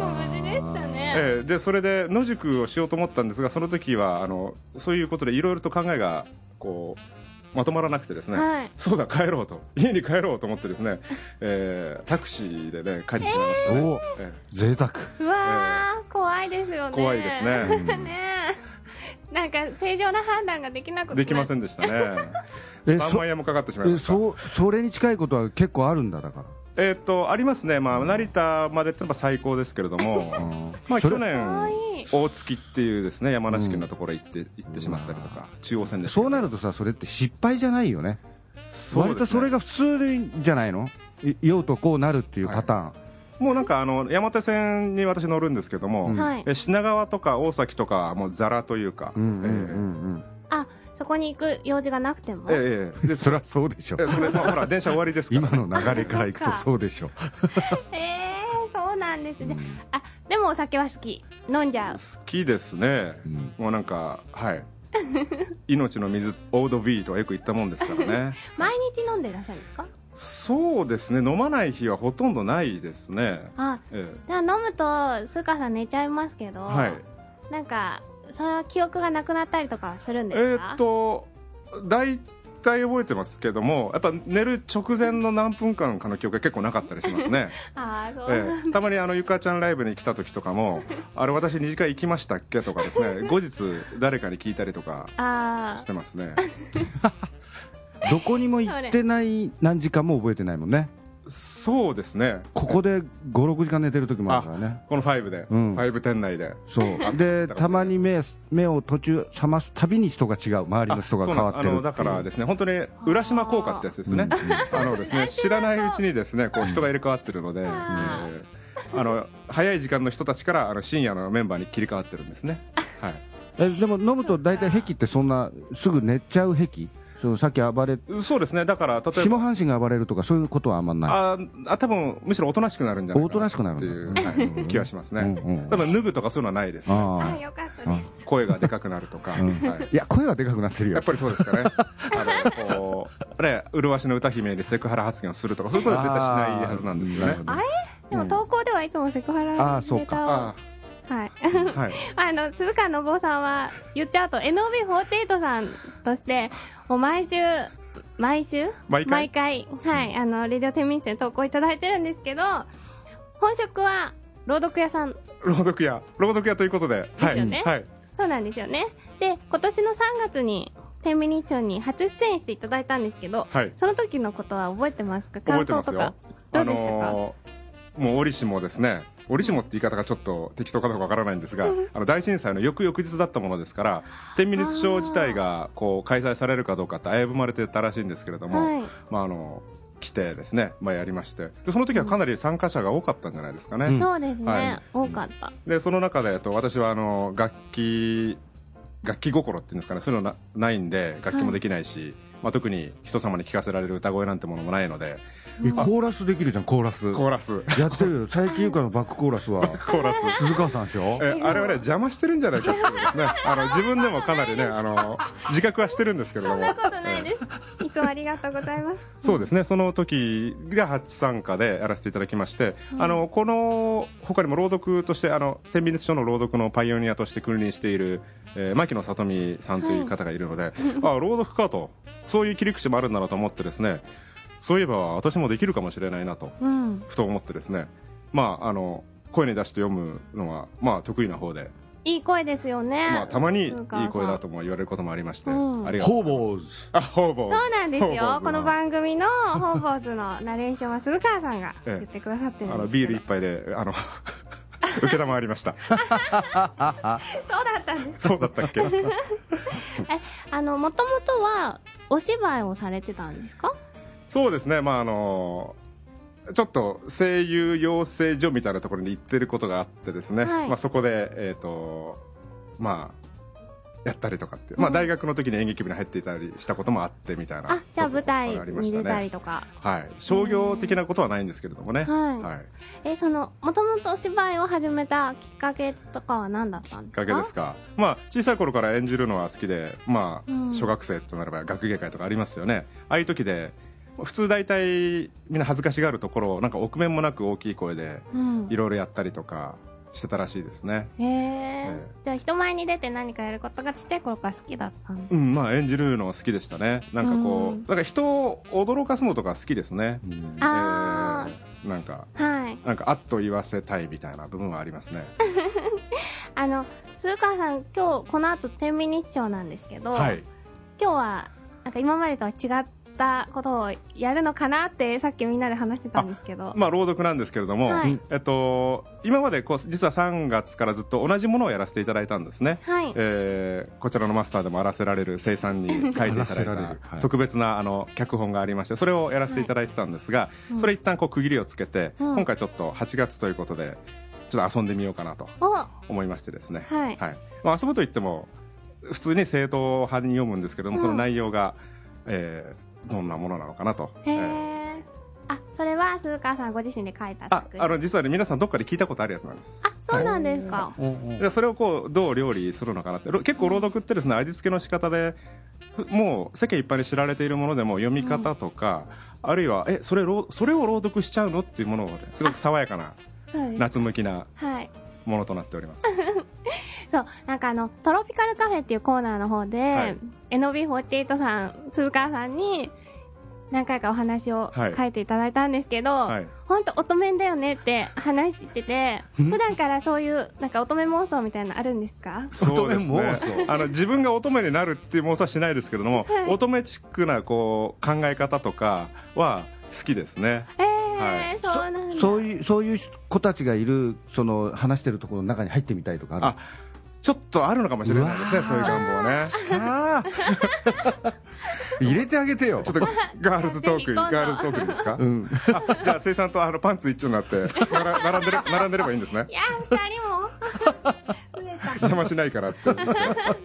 S1: よく無事でしたね。
S3: ええでそれで野宿をしようと思ったんですがその時はあのそういうことでいろいろと考えがこうまとまらなくてですね、
S1: はい。
S3: そうだ帰ろうと。家に帰ろうと思ってですね、えータクシーでね帰ってしまいました。ね、
S2: お
S3: え
S2: 贅沢。
S1: うわー怖いですよね。
S3: 怖いですね。
S1: ねえ。なんか正常な判断ができなく
S3: できませんでしたね。3
S2: えそ
S3: 万円もかかってしまい
S2: え
S3: ました。
S2: そうそれに近いことは結構あるんだだから
S3: えーっとありますね、まあ、成田までってのは最高ですけれども。まあ去年大月っていうですね山梨県のところへ行って行ってしまったりとか中央線で
S2: そうなるとさそれって失敗じゃないよね。割とそれが普通じゃないの？い用とこうなるっていうパターン、
S3: もうなんかあの山手線に私乗るんですけども、
S2: うん。
S1: はい。
S3: え品川とか大崎とかはもうザラというか、
S2: うんうんうん
S1: あそこに行く用事がなくても。
S3: ええええ。ええで
S2: そりゃそうでしょ
S3: えそれ、まあ、ほら 電車終わりですから。
S2: 今の流れからいくとそうでしょ
S1: えー、そうなんです。ね、あでもお酒は好き。飲んじゃう。
S3: 好きですね、
S2: うん。
S3: もうなんかはい。命の水オードビーとはよく言ったもんですからね。
S1: 毎日飲んでいらっしゃるんですか？
S3: そうですね。飲まない日はほとんどないですね。
S1: あ
S3: え
S1: でも飲むとスーカさん寝ちゃいますけど、
S3: はい。
S1: なんかその記憶がなくなったりとかはするん
S3: え
S1: ですか？
S3: ーっと大体覚えてますけどもやっぱ寝る直前の何分間かの記憶が結構なかったりしますね。
S1: ああそう、
S3: ええ、たまにあのゆかちゃんライブに来た時とかも あれ私二次会行きましたっけとかですね後日誰かに聞いたりとか
S1: あ
S3: してますね。
S2: どこにも行ってない何時間も覚えてないもんね
S3: そうですね。
S2: ここで56時間寝てる時もあるからね。
S3: この5で、
S2: うん。
S3: 5店内で。
S2: そう。でたまに目目を途中覚ますたびに人が違う。周りの人が変わってる
S3: だからですね本当に浦島効果ってやつですね、あのですね知らない。うちにですねこう人が入れ替わってるので、え
S1: あ
S3: ー。あの早い時間の人たちからあの深夜のメンバーに切り替わってるんですね。はい。
S2: えでも飲むと大体癖ってそんなすぐ寝ちゃう癖そのさっき暴れ
S3: そうですね。だから例え
S2: 下
S3: ば
S2: 半身が暴れるとかそういうことはあんまない。
S3: ああ多分むしろおとなしくなるんじゃないか
S2: おとなしくなるん
S3: って
S2: だ
S3: いう、
S2: うん。
S3: はい気がしますね、
S2: うんうん。
S3: 多分脱ぐとかそういうのはないです、ね、
S2: あ
S1: あ。よかったです、
S3: 声がでかくなるとか、
S2: うん。
S3: はい。
S2: いや声はでかくなってるよ。
S3: やっぱりそうですかね。あのこうね麗しの歌姫でセクハラ発言をするとかそういうことは絶対しないはずなんですよね。
S2: あ
S1: れ？でも投稿ではいつもセクハラネタを
S2: あーそうか。
S3: あ
S1: はい。
S3: あはい。
S1: あの鈴川信夫さんは言っちゃうと NOB48 さんとしてもう毎週毎週？
S3: 毎回？
S1: 回。はい。あのレディオ天民地に投稿いただいてるんですけど本職は朗読屋さん。
S3: 朗読屋。朗読屋ということで。
S1: ですよね。
S3: はい、はい、
S1: そうなんですよね。で今年の3月に天秤日に初出演していただいたんですけど
S3: はい。
S1: その時のことは覚えてますか？
S3: 覚えてますよ。
S1: 感想とかど
S3: あ
S1: うでしたか、
S3: のーもう折しもですね折しもって言い方がちょっと適当かどうかわからないんですが、あの大震災の翌々日だったものですから天秤日賞自体がこう開催されるかどうかって危ぶまれてたらしいんですけれども、
S1: はい。
S3: まああの来てですね、まあ、やりまして。でその時はかなり参加者が多かったんじゃないですかね、
S2: うん。
S1: そうですね、
S3: はい。
S1: 多かった。
S3: でその中でえっと私はあの楽器楽器心っていうんですかねそういうのなないんで楽器もできないし、まあ、特に人様に聞かせられる歌声なんてものもないので。
S2: えコーラスできるじゃんコーラス。
S3: コーラス。
S2: やってるよ。最近ゆかのバックコーラスは。
S3: コーラス。
S2: 鈴川さんでしょ？
S3: えあれはね邪魔してるんじゃないかっていうですね。あの自分でもかなりねあの自覚はしてるんですけれども。
S1: そんなことないです。いつもありがとうございます。
S3: そうですね。その時が初参加でやらせていただきまして、あのこの他にも朗読としてあの天秤書の朗読のパイオニアとして君臨している、えー牧野里美さんという方がいるので、あ朗読かとそういう切り口もあるんだなと思ってですねそういえば私もできるかもしれないなと
S1: うん。
S3: ふと思ってですねまああの声に出して読むのはまあ得意な方で、
S1: いい声ですよね、
S3: まあ、たまにいい声だとも言われることもありまして、
S1: うん。
S3: ありがとう。
S2: ホーボーズ。
S3: あほぼ
S1: そうなんです
S3: ホーボーズ
S1: よこの番組の「ホーボーズ」のナレーションは鈴川さんが
S3: ええ。
S1: 言ってくださってるんですけど。
S3: あのビール一杯であの受け玉ありました。
S1: そうだったんです。
S3: そうだったっけ？
S1: あのもともとはお芝居をされてたんですか？
S3: そうですね。まああのちょっと声優養成所みたいなところに行ってることがあってですね、
S1: はい。
S3: まあ、そこで、えっとまあ、やったりとかって、まあ、大学の時に演劇部に入っていたりしたこともあってみたいな
S1: あじゃあ舞台に出たり
S3: ね
S1: とか、
S3: はい、商業的なことはないんですけれどもね、
S1: はい。
S3: はい、
S1: えそのもともとお芝居を始めたきっかけとかは何だったんですか？
S3: きっかけですか、まあ、小さい頃から演じるのは好きで、まあ
S1: うん。
S3: 小学生となれば学芸会とかありますよね。ああいう時で普通大体みんな恥ずかしがるところをなんか臆面もなく大きい声で
S1: うん。
S3: いろいろやったりとかしてたらしいですね、
S1: へえ
S3: え。
S1: じゃあ人前に出て何かやることがちっちゃい頃から好きだったん
S3: うんまあ、演じるの好きでしたね。なんかこう、
S1: うん。
S3: なんか人を驚かすのとか好きですね、
S2: うん。
S1: あ
S3: えーなんか
S1: はい。
S3: なんかあっと言わせたいみたいな部分はありますね。
S1: あの鈴川さん今日この後天秤日賞なんですけど、
S3: はい。
S1: 今日はなんか今までとは違ったことをやるのかなってさっきみんなで話してたんですけど、
S3: まあ朗読なんですけれども、
S1: はい。
S3: えっと、今までこう実は3月からずっと同じものをやらせていただいたんですね、
S1: はい。
S3: えーこちらのマスターでもあらせられる生産に書いていただい。た特別なあの脚本がありましてそれをやらせていただいてたんですが、
S1: うん。
S3: それ一旦こう区切りをつけて、
S1: うん。
S3: 今回ちょっと8月ということでちょっと遊んでみようかなと思いましてですね、
S1: い、
S3: まあ、遊ぶといっても普通に正統派に読むんですけども、
S1: うん。
S3: その内容が、えーどんなものなのかなと。
S1: へえ、
S3: え。ー
S1: あそれは鈴川さんご自身で書いた
S3: あ
S1: 作品。
S3: あの実はね皆さんどっかで聞いたことあるやつなんです。
S1: あそうなんですか、
S3: でそれをこうどう料理するのかなって。ろ結構朗読ってですね味付けの仕方でふもう世間一般に知られているものでも読み方とか、あるいはえそれろそれを朗読しちゃうのっていうものをねすごく爽やかな
S1: そうです。
S3: 夏向きな
S1: はい。
S3: ものとなっております
S1: そうなんかあのトロピカルカフェっていうコーナーの方で、
S3: はい、
S1: NB48 さん鈴川さんに何回かお話を
S3: はい。
S1: 書いていただいたんですけど、
S3: はい。
S1: 本当乙女だよねって話してて
S2: ん。
S1: 普段からそういうなんか乙女妄想みたいなのあるんですか？
S2: 乙女妄
S3: ねあの自分が乙女になるっていう妄想はしないですけれども、
S1: はい。
S3: 乙女チックなこう考え方とかは好きですね。
S1: え
S3: はい。
S1: ー、そうなんだ。
S2: そういうそういう子たちがいるその話してるところの中に入ってみたいとかある？
S3: あちょっとあるのかもしれないですねそういう願望ね。
S2: さあ入れてあげてよ。
S3: ちょっとガールズトークガールズトークにですか、
S2: うん。
S3: あじゃあ生産とあのパンツ一丁になって並んでれ並んでればいいんですね。
S1: いや二人も。
S3: 邪魔しないからって。
S1: あー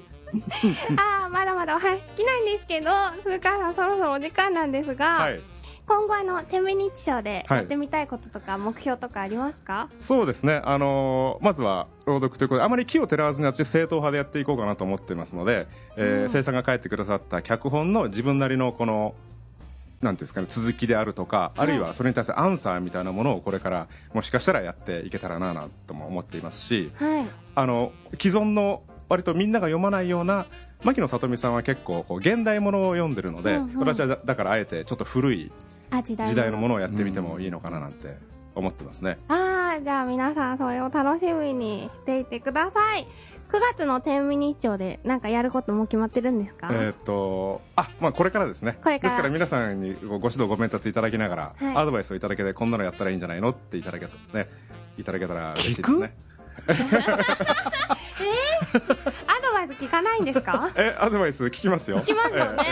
S1: まだまだお話尽きないんですけど鈴川さんそろそろお時間なんですが、
S3: はい
S1: 今後あの天秤日賞で
S3: はい。
S1: やってみたいこととか目標とかありますか、
S3: そうですね、あのーまずは朗読ということで、あまり気を照らわずに私、正統派でやっていこうかなと思っていますので、えー
S1: うん。
S3: 生産が書いてくださった脚本の自分なりのこの、なんですかね、続きであるとか、あるいはそれに対するアンサーみたいなものをこれから、もしかしたらやっていけたらななとも思っていますし、
S1: はい。
S3: あの既存の割とみんなが読まないような牧野里美さんは結構こう現代ものを読んでるので、
S1: うんうん。
S3: 私はだだからあえてちょっと古い
S1: あ時代
S3: 時代のものをやってみてもいいのかななんて思ってますね。
S1: ああじゃあ皆さんそれを楽しみにしていてください。9月の天秤日賞でなんかやることも決まってるんですか、
S3: えーっとあまあこれからですね。
S1: これから。
S3: ですから皆さんにごご指導ご鞭達いただきながら、
S1: はい。
S3: アドバイスをいただけてこんなのやったらいいんじゃないのっていただけたねいただけたら嬉しいですね。
S1: アドバイス聞かないんですか？
S3: えアドバイス聞きますよ。聞
S1: きますよね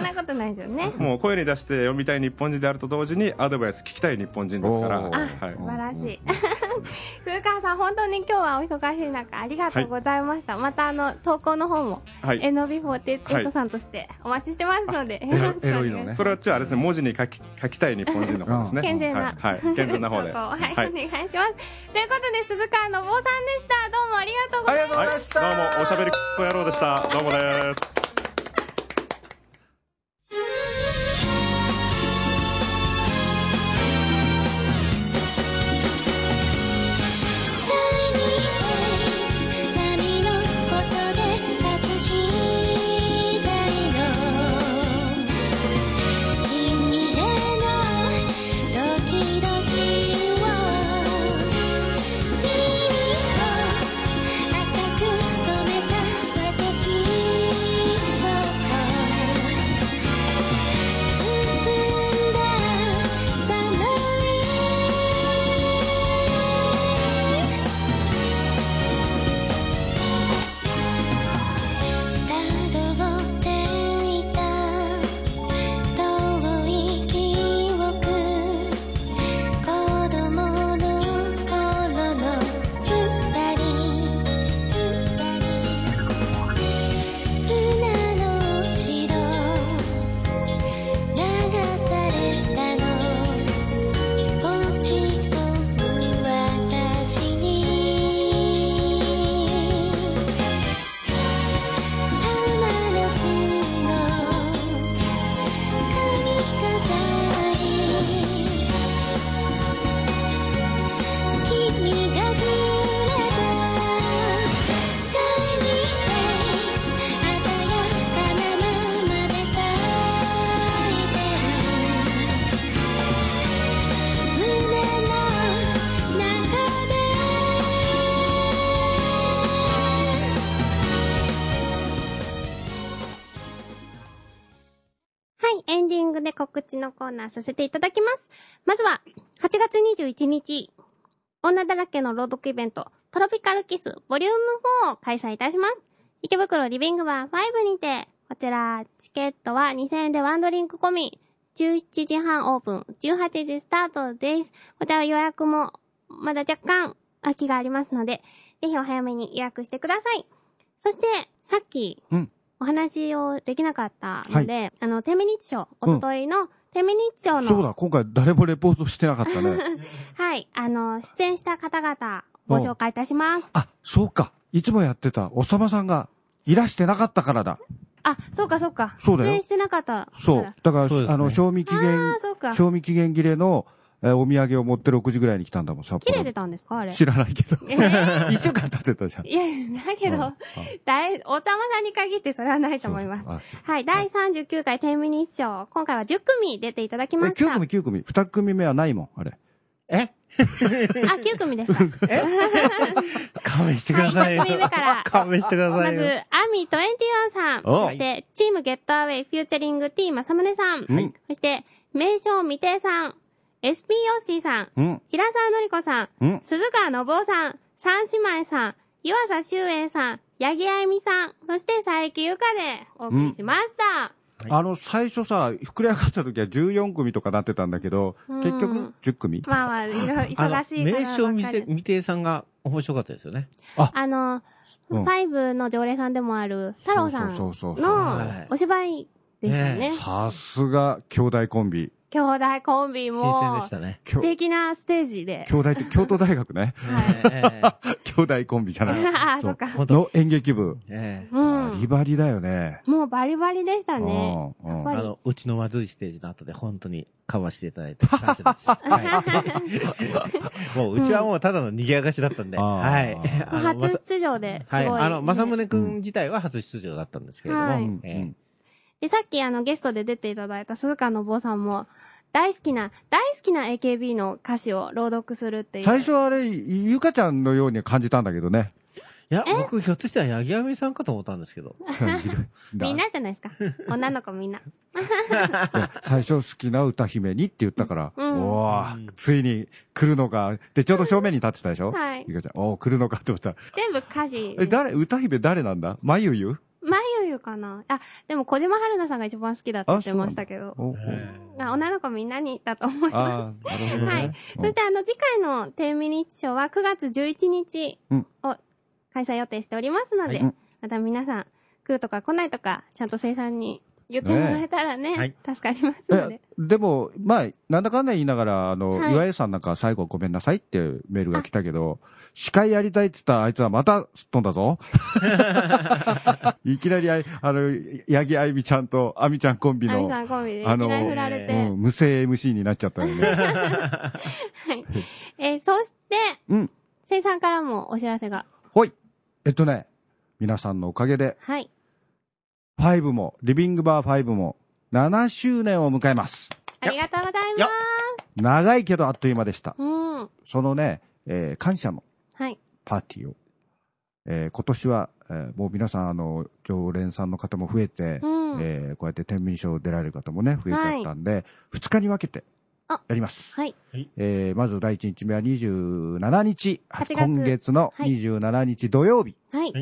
S1: んなことないですよね。
S3: えもう声に出して読みたい日本人であると同時にアドバイス聞きたい日本人ですから、
S2: おー。
S3: はい。
S1: 素晴らしい。古川さん本当に今日はお忙しい中ありがとうございました、またあの投稿の方も
S3: はい。
S1: NB48 さんとしてお待ちしてますので、よろしくお願いします。
S2: エロいのね。
S3: それはじゃああれですね文字に書き書きたい日本人の方ですね、
S1: 健全な
S3: はい、はい、健全な方で。
S1: はい、
S3: はい。
S1: お願いします。ということで鈴川の坊さんでした。どうもありがとうございました。
S2: ありがとうございました
S3: はい、どうもおしゃべり野郎でした。どうもです
S1: 告知のコーナーさせていただきます。まずは、8月21日、女だらけの朗読イベント、トロピカルキスボリューム4を開催いたします。池袋リビングバー5にて、こちら、チケットは2000円でワンドリンク込み、17時半オープン、18時スタートです。こちら予約も、まだ若干空きがありますので、ぜひお早めに予約してください。そして、さっき、
S2: うん
S1: お話をできなかったので、あの、天命日賞、おとといの天命日賞の、
S2: そうだ、今回誰もレポートしてなかったね。
S1: はい、あの、出演した方々、ご紹介いたします。
S2: あ、そうか。いつもやってた、おさまさんがいらしてなかったからだ。
S1: あ、そうかそうか。
S2: そうだよ
S1: 出演してなかったから。
S2: そう。だから、
S5: ね
S2: あの、賞味期限
S1: ああ、、そうか。
S2: 賞味期限切れの、えーお土産を持って6時ぐらいに来たんだもん、札幌。
S1: 切れてたんですかあれ？
S2: 知らないけど。
S1: えー
S2: 一週間経ってたじゃん。
S1: いや、だけど
S2: うんあ、
S1: だい、おたまさんに限ってそれはないと思います。
S2: そう
S1: はい、第39回天ミニッショー、今回は10組出ていただきました。
S2: 9組、9組。2組目はないもん、あれ。
S5: え？
S1: あ、9組でした。
S5: 勘弁してくださいよ。
S1: はい一組目から
S5: 勘弁してくだ
S1: まず、
S5: さいよ。
S1: アミ21さん、
S2: お
S1: そして、チームゲットアウェイフューチャリング T 正宗さん、
S2: うん
S1: そして、名称未定さん、SP ヨッシーさん、
S2: うん。
S1: 平沢のりこさん、
S2: うん。
S1: 鈴川信夫さん、三姉妹さん、湯浅修英さん、八木あゆみさん、そして佐伯ゆかでお送りしました。
S2: あの、最初さ、膨れ上がった時は14組とかなってたんだけど、
S1: うん
S2: 結局10組？
S1: まあまあ、いろいろ
S5: あの
S1: 忙しい方ばっ
S5: 名称。未未定さんが面白かったですよね。
S1: あの、
S2: うん
S1: ファイブの常連さんでもある太郎さん
S2: そうそうそうそう
S1: の
S5: はい
S1: お芝居でしたね
S5: ね。
S2: さすが、兄弟コンビ。
S1: 兄弟コンビ
S5: 新鮮
S1: も
S5: でしたね。
S1: 素敵なステージで。
S2: 兄弟って京都大学ね。
S5: ええ
S2: 兄弟コンビじゃない。
S1: ああ、そっか。
S5: 本当
S2: の演劇部。
S5: ええ
S1: うん。
S2: バリバリだよね。
S1: もうバリバリでしたね。
S2: うんうん
S1: やっぱり
S5: あの、うちのまずいステージの後で本当にカバーしていただいて感謝です。はい、もう、うちはもうただの賑やかしだったんで、はい。あのま
S1: 初
S5: さ
S1: 出場で、すご。
S5: はいい。あの、まさむ
S1: ね
S5: ねくん自体は初出場だったんですけれども、
S1: はい
S2: うん
S5: ええ
S1: で、さっきあのゲストで出ていただいた鈴鹿の坊さんも、大好きな、大好きな AKB の歌詞を朗読するっていう。
S2: 最初はあれ、ゆかちゃんのように感じたんだけどね。
S5: いや、僕ひょっとしたら八木亜美さんかと思ったんですけど。
S1: みんなじゃないですか。女の子みんな。
S2: 最初好きな歌姫にって言ったから、
S1: うん
S2: おーついに来るのか。で、ちょうど正面に立ってたでしょ？
S1: はい
S2: ゆかちゃん、おー来るのかって思ったら、
S1: 全部歌詞。
S2: え、誰、歌姫誰なんだ？まゆゆ？
S1: まゆゆかな？あ、でも小島春菜さんが一番好きだって言ってましたけど。
S2: お
S1: あ女の子みんなにだと思いま
S2: ああ、なるほどね。
S1: はい。す。そしてあの次回の10ミニッチショーは9月11日
S2: うん
S1: を開催予定しておりますので、
S2: はい
S1: また皆さん来るとか来ないとか、ちゃんと生産に言ってもらえたらね、
S5: はい
S1: 助かりますので
S2: え。でも、まあ、なんだかんだ言いながら、あの、
S1: はい
S2: 岩井さんなんか最後ごめんなさいってメールが来たけど、司会やりたいって言ったらあいつはまたすっ飛んだぞ。いきなりあい、あの、八木あゆみちゃんとあみちゃんコンビの、
S1: あみさんコンビでいき
S2: あの。うん、無声 MC になっちゃったよね。
S1: はい。えーそして、
S2: うん。
S1: 生産からもお知らせが。
S2: ほい。えっとね、皆さんのおかげで、
S1: はい。
S2: 5も、リビングバー5も、7周年を迎えます。
S1: ありがとうございま
S2: 長いけどあっという間でした。
S1: す。うん。
S2: そのね、えー感謝の
S1: はい。
S2: パーティーを、えー今年は、えーもう皆さん、あの、常連さんの方も増えて、
S1: うん。
S2: えーこうやって天秤賞出られる方もね、増えちゃったんで、2日に分けて
S1: あ
S2: やります。
S1: はい。
S2: えーまず第1日目は27日、
S1: 8月。
S2: 今月の
S1: はい。
S2: 27日土曜日、
S1: はい。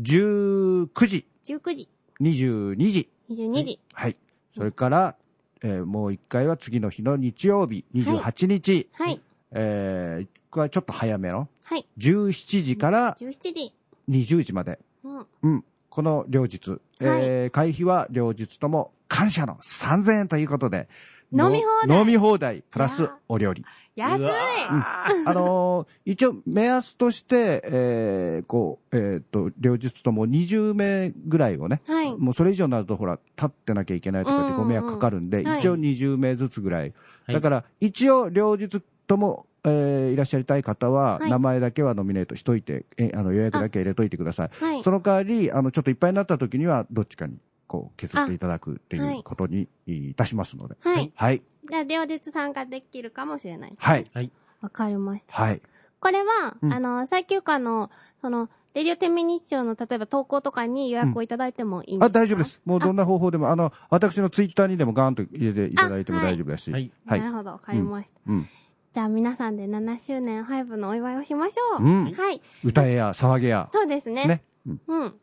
S2: 19時、
S1: 19時、
S2: 22時、
S1: 22時。
S2: はい。それから、えーもう1回は次の日の日曜日、28日、
S1: はい。
S2: えー、これはちょっと早めの、
S1: はい。
S2: 17時から
S1: 17時。
S2: 20時まで、
S1: うん。
S2: うん。この両日、えー会費は両日とも感謝の3000円ということで、
S1: 飲み放題
S2: 飲み放題、プラスお料理。
S1: 安い。
S2: あのー一応目安として、えーこう、えっ、と、両日とも20名ぐらいをね、
S1: はい。
S2: もうそれ以上になるとほら、立ってなきゃいけないとかってご迷惑かかるんで、
S1: うんうんはい
S2: 一応20名ずつぐらい。
S5: はい
S2: だから、一応両日とも、えーいらっしゃりたい方は、
S1: はい
S2: 名前だけはノミネートしといて、えあの予約だけ入れといてください。
S1: はい。
S2: その代わり、あの、ちょっといっぱいになった時には、どっちかに、こう、削っていただくってい
S1: う
S2: ことにいたしますので。
S1: はい。
S2: はい。
S1: じゃあ、両日参加できるかもしれない。
S2: はい。
S1: わかりました。
S2: はい。
S1: これは、
S2: うん
S1: あの、最休暇の、その、レディオ天命日常の例えば投稿とかに予約をいただいてもいいんですか、
S2: あ、大丈夫です。もうどんな方法でも、あの、私のツイッターにでもガーンと入れていただいても大丈夫だし。
S5: はい
S2: はい
S1: な。るほど、わかりました。
S2: うん。
S1: じゃあ皆さんで7周年5のお祝いをしましょう。
S2: うん。
S1: はい。
S2: 歌えや、騒げや。
S1: そうですね。
S2: ね。うん
S1: うん。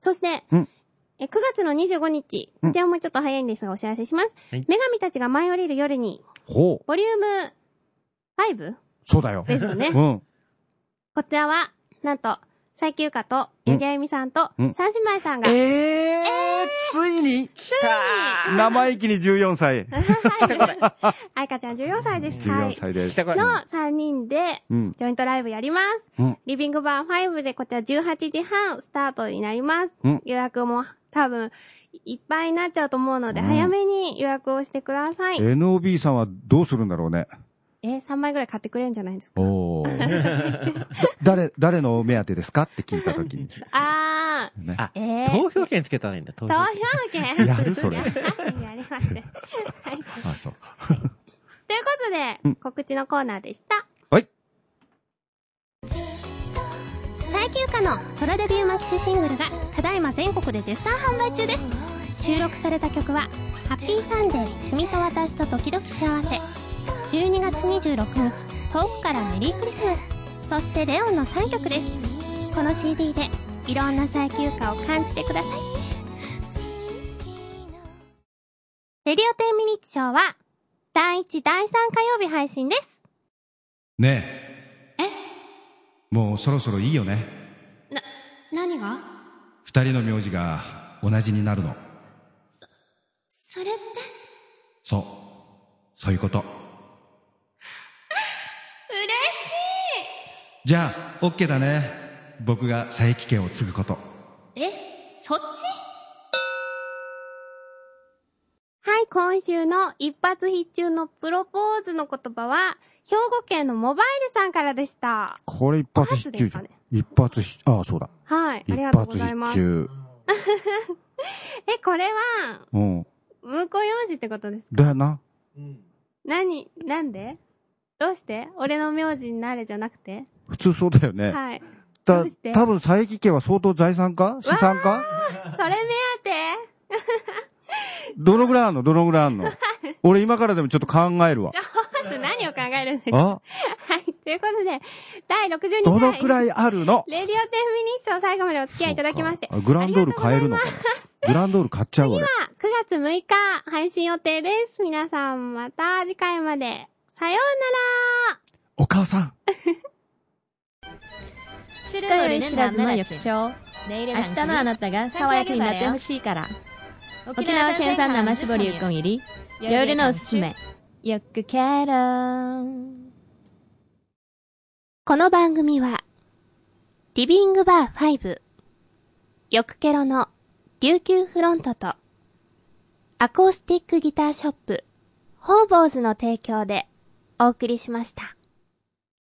S1: そして、
S2: うん
S1: え9月の25日、
S2: うん
S1: こちらもちょっと早いんですがお知らせします。
S5: はい
S1: 女神たちが舞い降りる夜に、
S2: ほう。
S1: ボリューム 5?
S2: そうだよ。
S1: ですよね。
S2: うん。
S1: こちらは、なんと、最休暇と、
S2: うん
S1: 八木あゆみさんと、
S2: うん
S1: 三姉妹さんが、
S2: ええついに？来た 生意気に14歳。
S1: 愛花ちゃん14歳です。は
S2: 14
S1: い。
S2: 歳です。
S5: 来たこ
S1: の3人で、
S2: うん。
S1: ジョイントライブやります。
S2: うん
S1: リビングバー5でこちら18時半スタートになります。
S2: うん
S1: 予約も多分いっぱいになっちゃうと思うので、
S2: うん
S1: 早めに予約をしてください。
S2: NOB さんはどうするんだろうね。
S1: え、3枚ぐらい買ってくれるんじゃないですか？
S2: おお。誰、誰のお目当てですか？って聞いたときに。
S1: あ
S2: ね
S5: あ
S1: ー、えー、
S5: 投票権つけたらいいんだ、投
S1: 投
S5: 票
S1: 票
S5: 権。
S1: 権
S2: やるそれ
S1: やります。はい。
S2: あ、そう。
S1: ということで、
S2: うん
S1: 告知のコーナーでした。
S2: はい。
S6: 最休暇のソロデビューマキシシングルがただいま全国で絶賛販売中です収録された曲は「ハッピーサンデー君と私と時々幸せ」12月26日遠くからメリークリスマスそしてレオンの3曲ですこの CD でいろんな最休暇を感じてくださいレディオ10ミニッツショーは第1第3火曜日配信です
S2: ねえ。もうそろそろいいよね。
S6: 何が？
S2: 二人の名字が同じになるの。
S6: それって？
S2: そう。そういうこと。
S6: 嬉しい
S2: じゃあ、OK だね。僕が佐伯家を継ぐこと。
S6: えそっち？
S1: はい、今週の一発必中のプロポーズの言葉は、兵庫県のモバイルさんからでした。
S2: これ一発必中じゃん。一発必、ああ、そうだ。
S1: はい、あ
S2: 一
S1: りがとうご
S2: 発
S1: ざいます。
S2: 必中。
S1: え、これは、
S2: うん。
S1: 婿養子ってことですか？
S2: だよな。
S1: 何？なんで？どうして？俺の名字になれじゃなくて？
S2: 普通そうだよね。
S1: はい。
S2: た多分佐伯家は相当財産か資産か
S1: それ目当て
S2: どのぐらいあんの？どのぐらいあんの？俺今からでもちょっと考えるわ。
S1: まず何を考えるんですか？
S2: あ？
S1: はい。ということで、第62回。
S2: どのくらいあるの？
S1: レディオ10ミニッション最後までお付き合いいただきまして。
S2: グランドール買えるのかな？グランドール買っちゃう俺。
S1: 9月6日配信予定です。皆さんまた次回まで。さようなら
S2: お母さん。
S4: 二日酔い知らずの翌朝
S8: 明
S4: 明日のあなたが爽やかになってほしいから。沖縄県産生搾りうこん入り。夜のおすすめよくケロ
S6: この番組は、リビングバー5、よくケロの琉球フロントと、アコースティックギターショップ、ホーボーズの提供でお送りしました。